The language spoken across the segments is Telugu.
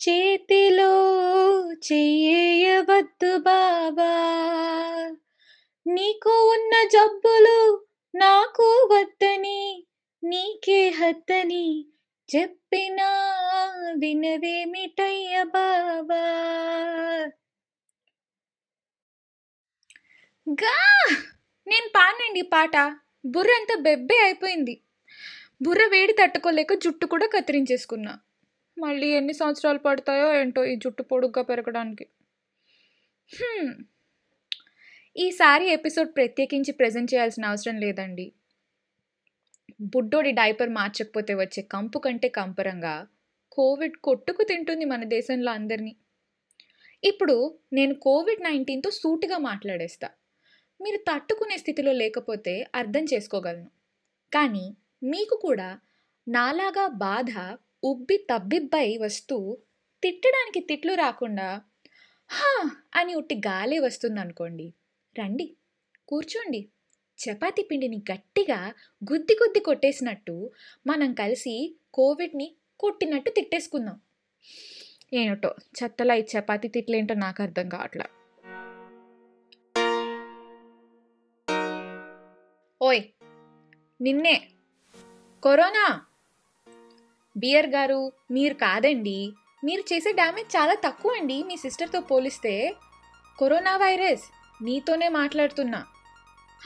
చేతిలో చెయ్యవద్దు బాబా. నీకు ఉన్న జబ్బులు నాకు వద్దని నీకే హద్దని చెప్పినా వినవేమిటయ్య బాబా? గా! నేను పానండి పాట. బుర్ర అంతా బెబ్బే అయిపోయింది. బుర్ర వేడి తట్టుకోలేక జుట్టు కూడా కత్తిరించేసుకున్నా. మళ్ళీ ఎన్ని సంవత్సరాలు పడతాయో ఏంటో ఈ జుట్టు పొడుగ్గా పెరగడానికి. ఈసారి ఎపిసోడ్ ప్రత్యేకించి ప్రజెంట్ చేయాల్సిన అవసరం లేదండి. బుడ్డోడి డైపర్ మార్చకపోతే వచ్చే కంపు కంటే కంపరంగా కోవిడ్ కొట్టుకు తింటుంది మన దేశంలో అందరినీ. ఇప్పుడు నేను కోవిడ్ నైన్టీన్తో సూటిగా మాట్లాడేస్తా. మీరు తట్టుకునే స్థితిలో లేకపోతే అర్థం చేసుకోగలను. కానీ మీకు కూడా నాలాగా బాధ ఉబ్బి తబ్బిబ్బై వస్తూ తిట్టడానికి తిట్లు రాకుండా హా అని ఉట్టి గాలే వస్తుందనుకోండి. రండి కూర్చోండి. చపాతీ పిండిని గట్టిగా గుద్ది గుద్ది కొట్టేసినట్టు మనం కలిసి కోవిడ్ని కొట్టినట్టు తిట్టేసుకుందాం. ఏమిటో చెత్తలా ఈ చపాతీ తిట్లేంటో నాకు అర్థం కావట్లా. ఓయ్ నిన్నే కరోనా! బియర్ గారు మీరు కాదండి. మీరు చేసే డ్యామేజ్ చాలా తక్కువ అండి. మీ సిస్టర్తో పోలిస్తే. కరోనా వైరస్ నీతోనే మాట్లాడుతున్నా.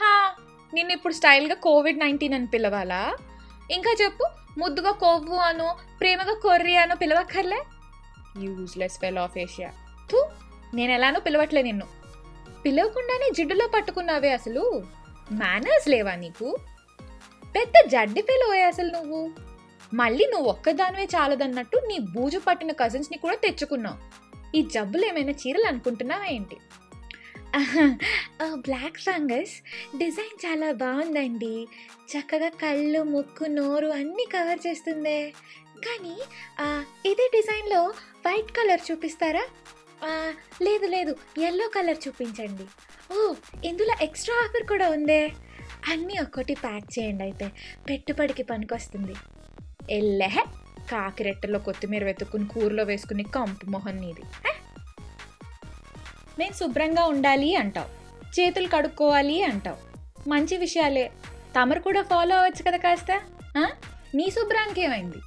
హా నిన్ను ఇప్పుడు స్టైల్గా కోవిడ్ నైన్టీన్ అని పిలవాలా? ఇంకా చెప్పు ముద్దుగా కొవ్వు అనో ప్రేమగా కొర్రి అనో పిలవక్కర్లే? Useless fellow of Asia. థూ నేను ఎలానో పిలవట్లే నిన్ను. పిలవకుండానే జిడ్డులో పట్టుకున్నావే అసలు. మేనర్స్ లేవా నీకు? పెద్ద జడ్డి పిలవే అసలు నువ్వు. మళ్ళీ నువ్వు ఒక్కదానివే చాలదన్నట్టు నీ బూజు పట్టిన కజిన్స్ని కూడా తెచ్చుకున్నావు. ఈ జబ్బులు ఏమైనా చీరలు అనుకుంటున్నావా ఏంటి? బ్లాక్ ఫంగస్ డిజైన్ చాలా బాగుందండి. చక్కగా కళ్ళు ముక్కు నోరు అన్నీ కవర్ చేస్తుందే. కానీ ఇదే డిజైన్లో వైట్ కలర్ చూపిస్తారా? లేదు లేదు ఎల్లో కలర్ చూపించండి. ఓ ఇందులో ఎక్స్ట్రా ఆఫర్ కూడా ఉందే. అన్నీ ఒక్కటి ప్యాక్ చేయండి అయితే. పెట్టుబడికి పనికొస్తుంది. ఎల్లెహ కాకిరెట్టలో కొత్తిమీర వెతుక్కుని కూరలో వేసుకుని కంపు మొహం నీది హే? నేను శుభ్రంగా ఉండాలి అంటావు చేతులు కడుక్కోవాలి అంటావు. మంచి విషయాలే తమరు కూడా ఫాలో అవ్వచ్చు కదా కాస్త నీ శుభ్రానికి ఏమైంది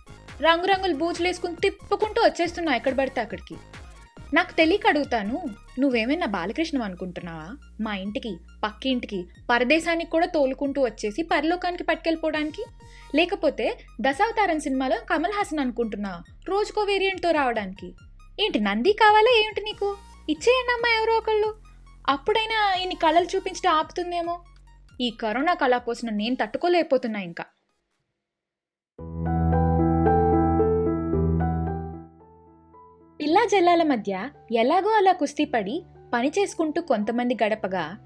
రంగురంగులు బూచులు వేసుకుని తిప్పుకుంటూ వచ్చేస్తున్నావు ఎక్కడ పడితే అక్కడికి. నాకు తెలియక అడుగుతాను. నువ్వేమైనా బాలకృష్ణం అనుకుంటున్నావా? మా ఇంటికి పక్కింటికి పరదేశానికి కూడా తోలుకుంటూ వచ్చేసి పరలోకానికి పట్టుకెళ్ళిపోవడానికి? లేకపోతే దశావతారం సినిమాలో కమల్ హాసన్ అనుకుంటున్నావా రోజుకో వేరియంట్తో రావడానికి? ఏంటి నంది కావాలా ఏంటి నీకు? ఇచ్చేయండి అమ్మా ఎవరో ఒకళ్ళు. అప్పుడైనా ఈయన కళలు చూపించడం ఆపుతుందేమో? ఈ కరోనా కళ పోసిన నేను తట్టుకోలేకపోతున్నా ఇంకా. పిల్లా జల్లాల మధ్య ఎలాగో అలా కుస్తీ పడి పని చేసుకుంటూ కొంతమంది గడపగా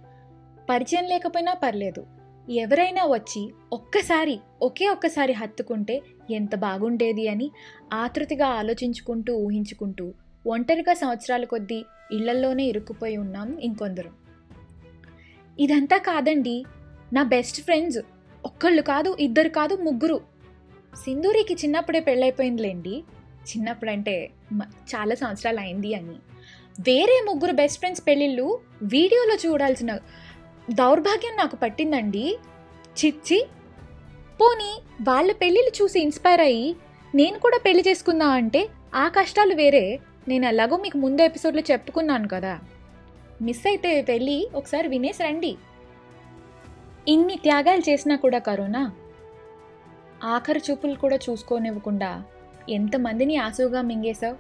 పరిచయం లేకపోయినా పర్లేదు. ఎవరైనా వచ్చి ఒక్కసారి ఒకే ఒక్కసారి హత్తుకుంటే ఎంత బాగుండేది అని ఆతృతిగా ఆలోచించుకుంటూ ఊహించుకుంటూ ఒంటరిగా సంవత్సరాల కొద్దీ ఇళ్ళల్లోనే ఇరుక్కుపోయి ఉన్నాం ఇంకొందరు. ఇదంతా కాదండి నా బెస్ట్ ఫ్రెండ్స్. ఒక్కళ్ళు కాదు ఇద్దరు కాదు ముగ్గురు. సింధూరికి చిన్నప్పుడే పెళ్ళైపోయిందిలేండి. చిన్నప్పుడంటే అంటే చాలా సంవత్సరాలు అయింది అని. వేరే ముగ్గురు బెస్ట్ ఫ్రెండ్స్ పెళ్ళిళ్ళు వీడియోలో చూడాల్సిన దౌర్భాగ్యం నాకు పట్టిందండి. చిచ్చి పోనీ వాళ్ళ పెళ్ళిళ్ళు చూసి ఇన్స్పైర్ అయ్యి నేను కూడా పెళ్ళి చేసుకుందా అంటే ఆ కష్టాలు వేరే. నేను ఎలాగో మీకు ముందు ఎపిసోడ్లో చెప్పుకున్నాను కదా. మిస్ అయితే వెళ్ళి ఒకసారి వినేసి రండి. ఇన్ని త్యాగాలు చేసినా కూడా కరోనా. ఆఖరి చూపులు కూడా చూసుకోనివ్వకుండా ఎంతమందిని ఆసుగా మింగేశావు?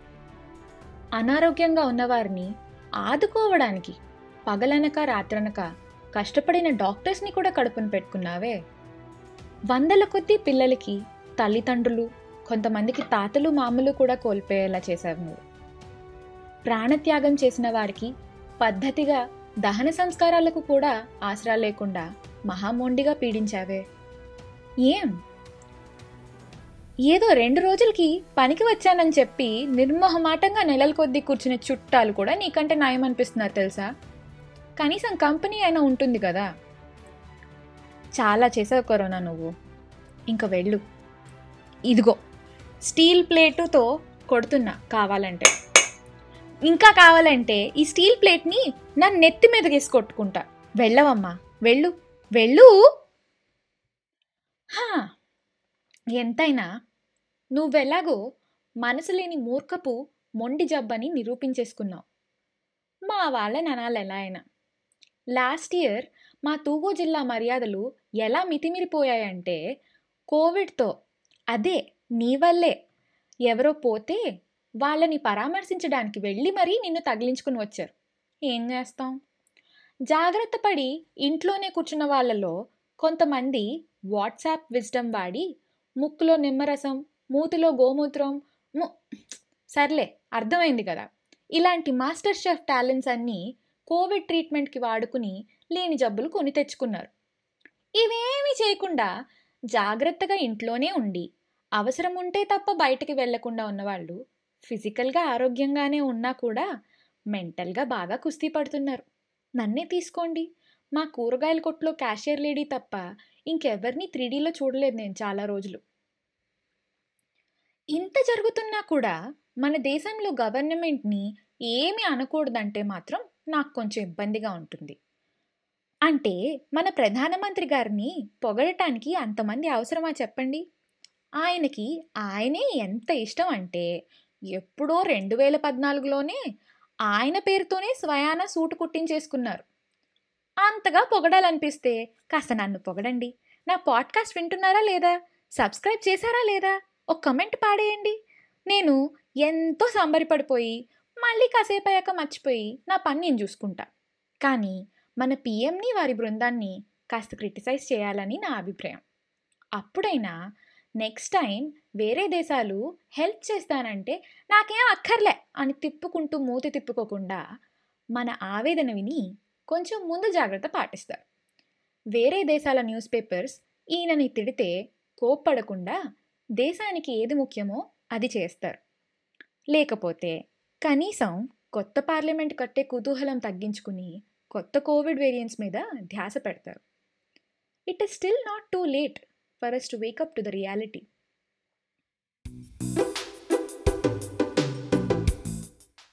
అనారోగ్యంగా ఉన్నవారిని ఆదుకోవడానికి పగలనక రాత్రనక కష్టపడిన డాక్టర్స్ని కూడా కడుపున పెట్టుకున్నావే. వందల కొద్దీ పిల్లలకి తల్లిదండ్రులు కొంతమందికి తాతలు మామలు కూడా కోల్పోయేలా చేశావు నువ్వు. ప్రాణత్యాగం చేసిన వారికి పద్ధతిగా దహన సంస్కారాలకు కూడా ఆసరా లేకుండా మహామోండిగా పీడించావే. ఏం? ఏదో రెండు రోజులకి పనికి వచ్చానని చెప్పి నిర్మోహమాటంగా నెలల కొద్దీ కూర్చునే చుట్టాలు కూడా నీకంటే న్యాయం అనిపిస్తున్నారు తెలుసా? కనీసం కంపెనీ అయినా ఉంటుంది కదా. చాలా చేసావు కరోనా నువ్వు. ఇంకా వెళ్ళు. ఇదిగో స్టీల్ ప్లేటుతో కొడుతున్నా కావాలంటే. ఇంకా కావాలంటే ఈ స్టీల్ ప్లేట్ని నా నెత్తి మీద వేసి కొట్టుకుంటా. వెళ్ళవమ్మా. వెళ్ళు. వెళ్ళు. హా, ఎంతైనా నువ్వెలాగో మనసు లేని మూర్ఖపు మొండి జబ్బని నిరూపించేసుకున్నావు. మా వాళ్ళని ననాలు ఎలా అయినా. లాస్ట్ ఇయర్ మా తూగు జిల్లా మర్యాదలు ఎలా మితిమిరిపోయాయంటే కోవిడ్తో అదే నీ వల్లే ఎవరో పోతే వాళ్ళని పరామర్శించడానికి వెళ్ళి మరీ నిన్ను తగిలించుకుని వచ్చారు. ఏం చేస్తాం? జాగ్రత్త పడి ఇంట్లోనే కూర్చున్న వాళ్ళలో కొంతమంది వాట్సాప్ విజ్డమ్ వాడి ముక్కులో నిమ్మరసం మూతిలో గోమూత్రం ము సర్లే అర్థమైంది కదా. ఇలాంటి మాస్టర్ షెఫ్ టాలెంట్స్ అన్నీ కోవిడ్ ట్రీట్మెంట్కి వాడుకుని లేని జబ్బులు కొని తెచ్చుకున్నారు. ఇవేమీ చేయకుండా జాగ్రత్తగా ఇంట్లోనే ఉండి అవసరం ఉంటే తప్ప బయటికి వెళ్ళకుండా ఉన్నవాళ్ళు ఫిజికల్గా ఆరోగ్యంగానే ఉన్నా కూడా మెంటల్గా బాగా కుస్తీ పడుతున్నారు. నన్నే తీసుకోండి. మా కూరగాయల కొట్లో క్యాషియర్ లేడీ తప్ప ఇంకెవరిని త్రీడీలో చూడలేదు నేను చాలా రోజులు. ఇంత జరుగుతున్నా కూడా మన దేశంలో గవర్నమెంట్ని ఏమి అనకూడదంటే మాత్రం నాకు కొంచెం ఇబ్బందిగా ఉంటుంది. అంటే మన ప్రధానమంత్రి గారిని పొగడటానికి అంతమంది అవసరమా చెప్పండి? ఆయనకి ఆయనే ఎంత ఇష్టం అంటే ఎప్పుడో రెండు వేల పద్నాలుగులోనే ఆయన పేరుతోనే స్వయాన సూటు కుట్టించేసుకున్నారు. అంతగా పొగడాలనిపిస్తే కాస్త నన్ను పొగడండి. నా పాడ్కాస్ట్ వింటున్నారా లేదా? సబ్స్క్రైబ్ చేశారా లేదా? ఒక కమెంట్ పాడేయండి. నేను ఎంతో సంబరపడిపోయి మళ్ళీ కాసేపు అయ్యాక మర్చిపోయి నా పని నేను చూసుకుంటా. కానీ మన పిఎంని వారి బృందాన్ని కాస్త క్రిటిసైజ్ చేయాలని నా అభిప్రాయం. అప్పుడైనా నెక్స్ట్ టైం వేరే దేశాలు హెల్ప్ చేస్తానంటే నాకేం అక్కర్లే అని తిప్పుకుంటూ మూతి తిప్పుకోకుండా మన ఆవేదన విని కొంచెం ముందు జాగ్రత్త పాటిస్తారు. వేరే దేశాల న్యూస్ పేపర్స్ ఈయనని తిడితే కోప్పడకుండా దేశానికి ఏది ముఖ్యమో అది చేస్తారు. లేకపోతే కనీసం కొత్త పార్లమెంట్ కట్టే కుతూహలం తగ్గించుకుని కొత్త కోవిడ్ వేరియంట్స్ మీద ధ్యాస పెడతారు. It is still not too late for us to wake up to the reality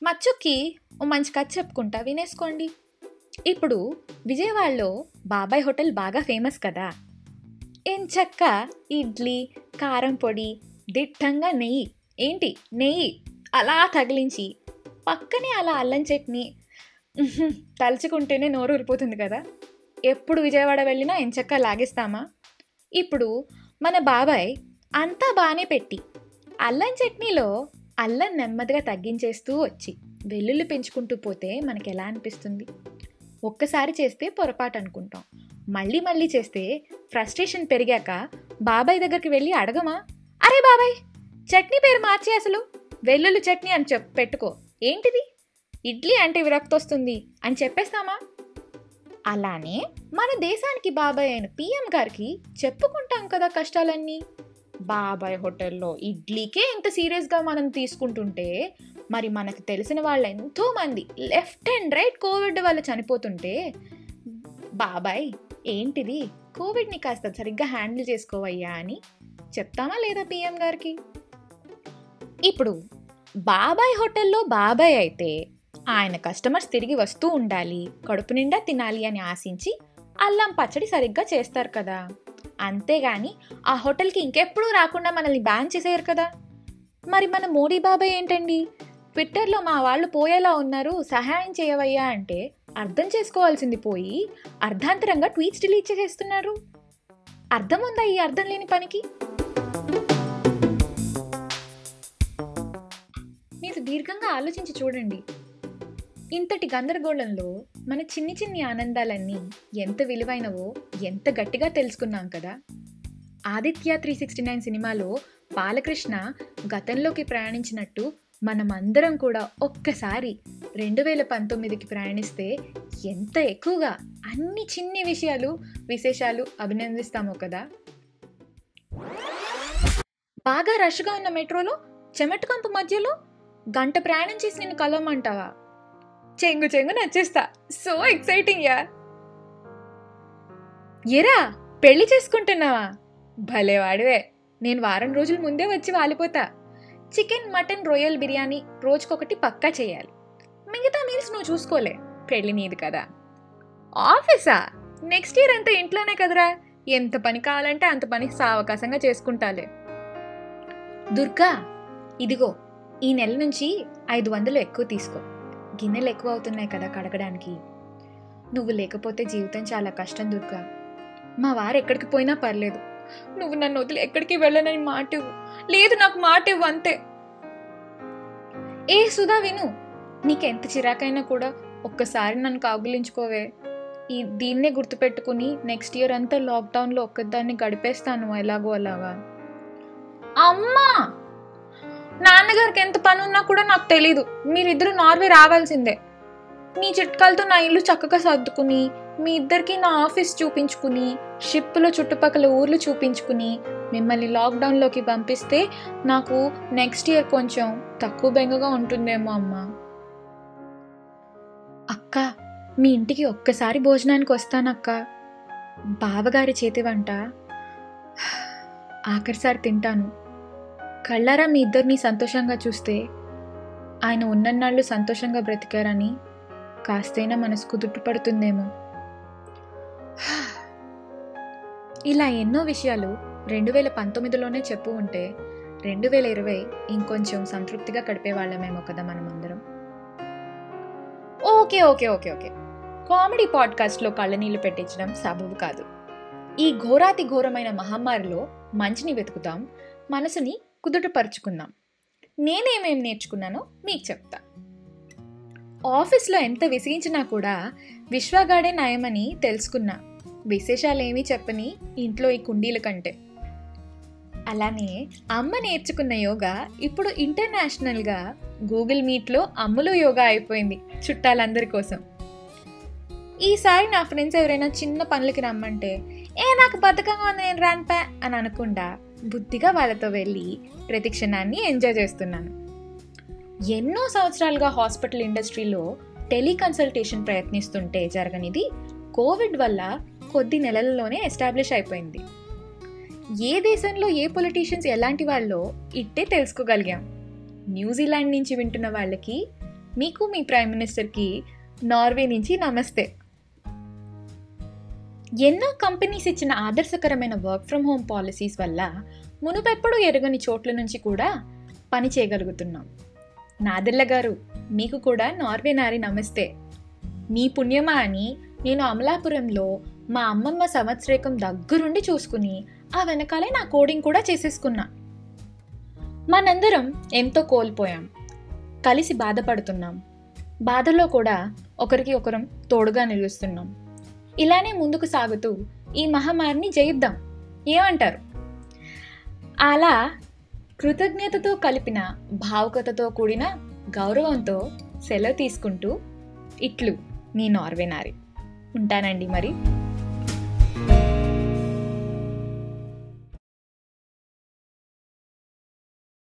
మచ్చుకి ఓ మంచి కథ చెప్పుకుంటా వినేసుకోండి. ఇప్పుడు విజయవాడలో బాబాయ్ హోటల్ బాగా ఫేమస్ కదా. ఎంచక్క ఇడ్లీ కారం పొడి దిట్టంగా నెయ్యి. ఏంటి నెయ్యి? అలా తగిలించి పక్కనే అలా అల్లం చట్నీ. తలుచుకుంటేనే నోరు ఊరిపోతుంది కదా. ఎప్పుడు విజయవాడ వెళ్ళినా ఎంచక్క లాగేస్తామా? ఇప్పుడు మన బాబాయ్ అంతా బాగానే పెట్టి అల్లం చట్నీలో అల్లం నెమ్మదిగా తగ్గించేస్తూ వచ్చి వెల్లుల్లి పెంచుకుంటూ పోతే మనకి ఎలా అనిపిస్తుంది? ఒక్కసారి చేస్తే పొరపాటు అనుకుంటాం మళ్ళీ మళ్ళీ చేస్తే ఫ్రస్ట్రేషన్ పెరిగాక బాబాయ్ దగ్గరికి వెళ్ళి అడగమా? అరే బాబాయ్ చట్నీ పేరు మార్చి అసలు? వెల్లుల్లి చట్నీ అని చెప్ పెట్టుకో. ఏంటిది? ఇడ్లీ అంటే విరక్తి వస్తుంది అని చెప్పేస్తామా? అలానే మన దేశానికి బాబాయ్ అయిన పిఎం గారికి చెప్పుకుంటాం కదా కష్టాలన్నీ. బాబాయ్ హోటల్లో ఇడ్లీకే ఇంత సీరియస్గా మనం తీసుకుంటుంటే మరి మనకు తెలిసిన వాళ్ళు ఎంతో మంది లెఫ్ట్ అండ్ రైట్ కోవిడ్ వల్ల చనిపోతుంటే బాబాయ్ ఏంటిది? కోవిడ్ని కాస్త సరిగ్గా హ్యాండిల్ చేసుకోవయ్యా అని చెప్తామా లేదా పిఎం గారికి? ఇప్పుడు బాబాయ్ హోటల్లో బాబాయ్ అయితే ఆయన కస్టమర్స్ తిరిగి వస్తూ ఉండాలి కడుపు నిండా తినాలి అని ఆశించి అల్లం పచ్చడి సరిగ్గా చేస్తారు కదా. అంతేగాని ఆ హోటల్కి ఇంకెప్పుడూ రాకుండా మనల్ని బ్యాన్ చేసేయరు కదా. మరి మన మోడీ బాబాయ్ ఏంటండి? ట్విట్టర్లో మా వాళ్ళు పోయేలా ఉన్నారు సహాయం చేయవయ్యా అంటే అర్థం చేసుకోవాల్సింది పోయి అర్ధాంతరంగా ట్వీట్స్ డిలీట్ చేసేస్తున్నారు. అర్థం ఉందా ఈ అర్థం లేని పనికి? మీరు దీర్ఘంగా ఆలోచించి చూడండి. ఇంతటి గందరగోళంలో మన చిన్ని చిన్ని ఆనందాలన్నీ ఎంత విలువైనవో ఎంత గట్టిగా తెలుసుకున్నాం కదా. ఆదిత్య త్రీ సిక్స్టీ నైన్ సినిమాలో బాలకృష్ణ గతంలోకి ప్రయాణించినట్టు మనమందరం కూడా ఒక్కసారి రెండు వేల పంతొమ్మిదికి ప్రయాణిస్తే ఎంత ఎక్కువగా అన్ని చిన్ని విషయాలు విశేషాలు అభినందిస్తామో కదా? బాగా రష్గా ఉన్న మెట్రోలో చెమటకంపు మధ్యలో గంట ప్రయాణం చేసి నిన్ను కలవమంటావా? చెంగు చెంగు నచ్చేస్తా. So exciting yeah. ఎరా పెళ్ళి చేసుకుంటున్నావా? భలే వాడివే. నేను వారం రోజుల ముందే వచ్చి వాలిపోతా. చికెన్ మటన్ రొయ్యల్ బిర్యానీ రోజుకొకటి పక్కా చేయాలి. మిగతా మీల్స్ నువ్వు చూసుకోలే పెళ్ళి నీది కదా. ఆఫీసా? నెక్స్ట్ ఇయర్ అంతా ఇంట్లోనే కదరా. ఎంత పని కావాలంటే అంత పని సావకాశంగా చేసుకుంటాలే. దుర్గా ఇదిగో ఈ నెల నుంచి ఐదు వందలు ఎక్కువ తీసుకో. గిన్నెలు ఎక్కువ అవుతున్నాయి కదా కడగడానికి. నువ్వు లేకపోతే జీవితం చాలా కష్టం దుర్గా. మా వారు ఎక్కడికి పోయినా పర్లేదు. నువ్వు నన్ను వదిలి ఎక్కడికి వెళ్ళనని మాట లేదు నాకు మాట ఇవ్వు అంతే. ఏ సుధా విను. నీకెంత చిరాకైనా కూడా ఒక్కసారి నన్ను కాగులించుకోవే. ఈ దీన్నే గుర్తుపెట్టుకుని నెక్స్ట్ ఇయర్ అంతా లాక్డౌన్లో ఒక్కదాన్ని గడిపేస్తాను ఎలాగో అలాగా. అమ్మా! నాన్నగారికి ఎంత పని ఉన్నా కూడా నాకు తెలీదు. మీరిద్దరు నార్వే రావాల్సిందే. నీ చిట్కాలతో నా ఇల్లు చక్కగా సర్దుకుని మీ ఇద్దరికి నా ఆఫీస్ చూపించుకుని షిప్లో చుట్టుపక్కల ఊర్లు చూపించుకుని మిమ్మల్ని లాక్డౌన్లోకి పంపిస్తే నాకు నెక్స్ట్ ఇయర్ కొంచెం తక్కువ బెంగగా ఉంటుందేమో అమ్మ. అక్క మీ ఇంటికి ఒక్కసారి భోజనానికి వస్తానక్క. బావగారి చేతి వంట. ఆఖరిసారి తింటాను. కళ్ళారా మీ ఇద్దరిని సంతోషంగా చూస్తే? ఆయన ఉన్నన్నాళ్ళు సంతోషంగా బ్రతికారని కాస్తైనా మనసు కుదుట పడుతుందేమో. ఇలా ఎన్నో విషయాలు రెండు వేల పంతొమ్మిదిలోనే చెప్పు ఉంటే రెండు వేల ఇరవై ఇంకొంచెం సంతృప్తిగా గడిపేవాళ్ళమేమో కదా మనమందరం. Okay okay okay okay. Comedy పాడ్కాస్ట్లో కళ్ళనీళ్ళు పెట్టించడం సబబు కాదు. ఈ ఘోరాతి ఘోరమైన మహమ్మారిలో మంచిని వెతుకుతాం మనసుని కుదుటపరుచుకుందాం. నేనేమేం నేర్చుకున్నానో మీకు చెప్తా. ఆఫీస్లో ఎంత విసిగించినా కూడా విశ్వగాడే నయమని తెలుసుకున్నా. విశేషాలేమీ చెప్పని ఇంట్లో ఈ కుండీల కంటే. అలానే అమ్మ నేర్చుకున్న యోగా ఇప్పుడు ఇంటర్నేషనల్గా గూగుల్ మీట్లో అమ్ములు యోగా అయిపోయింది చుట్టాలందరి కోసం. ఈసారి నా ఫ్రెండ్స్ ఎవరైనా చిన్న పనులకి రమ్మంటే ఏ నాకు బద్ధకంగా ఉంది నేను రాన్పా అని అనకుండా బుద్ధిగా వాళ్ళతో వెళ్ళి ప్రతి క్షణాన్ని ఎంజాయ్ చేస్తున్నాను. ఎన్నో సంవత్సరాలుగా హాస్పిటల్ ఇండస్ట్రీలో టెలికన్సల్టేషన్ ప్రయత్నిస్తుంటే జరగనిది కోవిడ్ వల్ల కొద్ది నెలలలోనే ఎస్టాబ్లిష్ అయిపోయింది. ఏ దేశంలో ఏ పొలిటీషియన్స్ ఎలాంటి వాళ్ళో ఇట్టే తెలుసుకోగలిగాం. న్యూజిలాండ్ నుంచి వింటున్న వాళ్ళకి మీకు మీ ప్రైమ్ మినిస్టర్కి నార్వే నుంచి నమస్తే. ఎన్నో కంపెనీస్ ఇచ్చిన ఆదర్శకరమైన వర్క్ ఫ్రమ్ హోమ్ పాలసీస్ వల్ల మునుపెప్పుడు ఎరగని చోట్ల నుంచి కూడా పని చేయగలుగుతున్నాం. నాదిల్ల గారు మీకు కూడా నార్వే నారి నమస్తే. మీ పుణ్యమా అని నేను అమలాపురంలో మా అమ్మమ్మ సంవత్సరేకం దగ్గరుండి చూసుకుని ఆ వెనకాలే నా కోడింగ్ కూడా చేసేసుకున్నా. మనందరం ఎంతో కోల్పోయాం. కలిసి బాధపడుతున్నాం. బాధలో కూడా ఒకరికి ఒకరం తోడుగా నిలుస్తున్నాం. ఇలానే ముందుకు సాగుతూ ఈ మహమ్మారిని జయిద్దాం. ఏమంటారు? అలా కృతజ్ఞతతో కలిపిన భావుకతతో కూడిన గౌరవంతో సెలవు తీసుకుంటూ ఇట్లు మీ నార్వే నారి. ఉంటానండి మరి.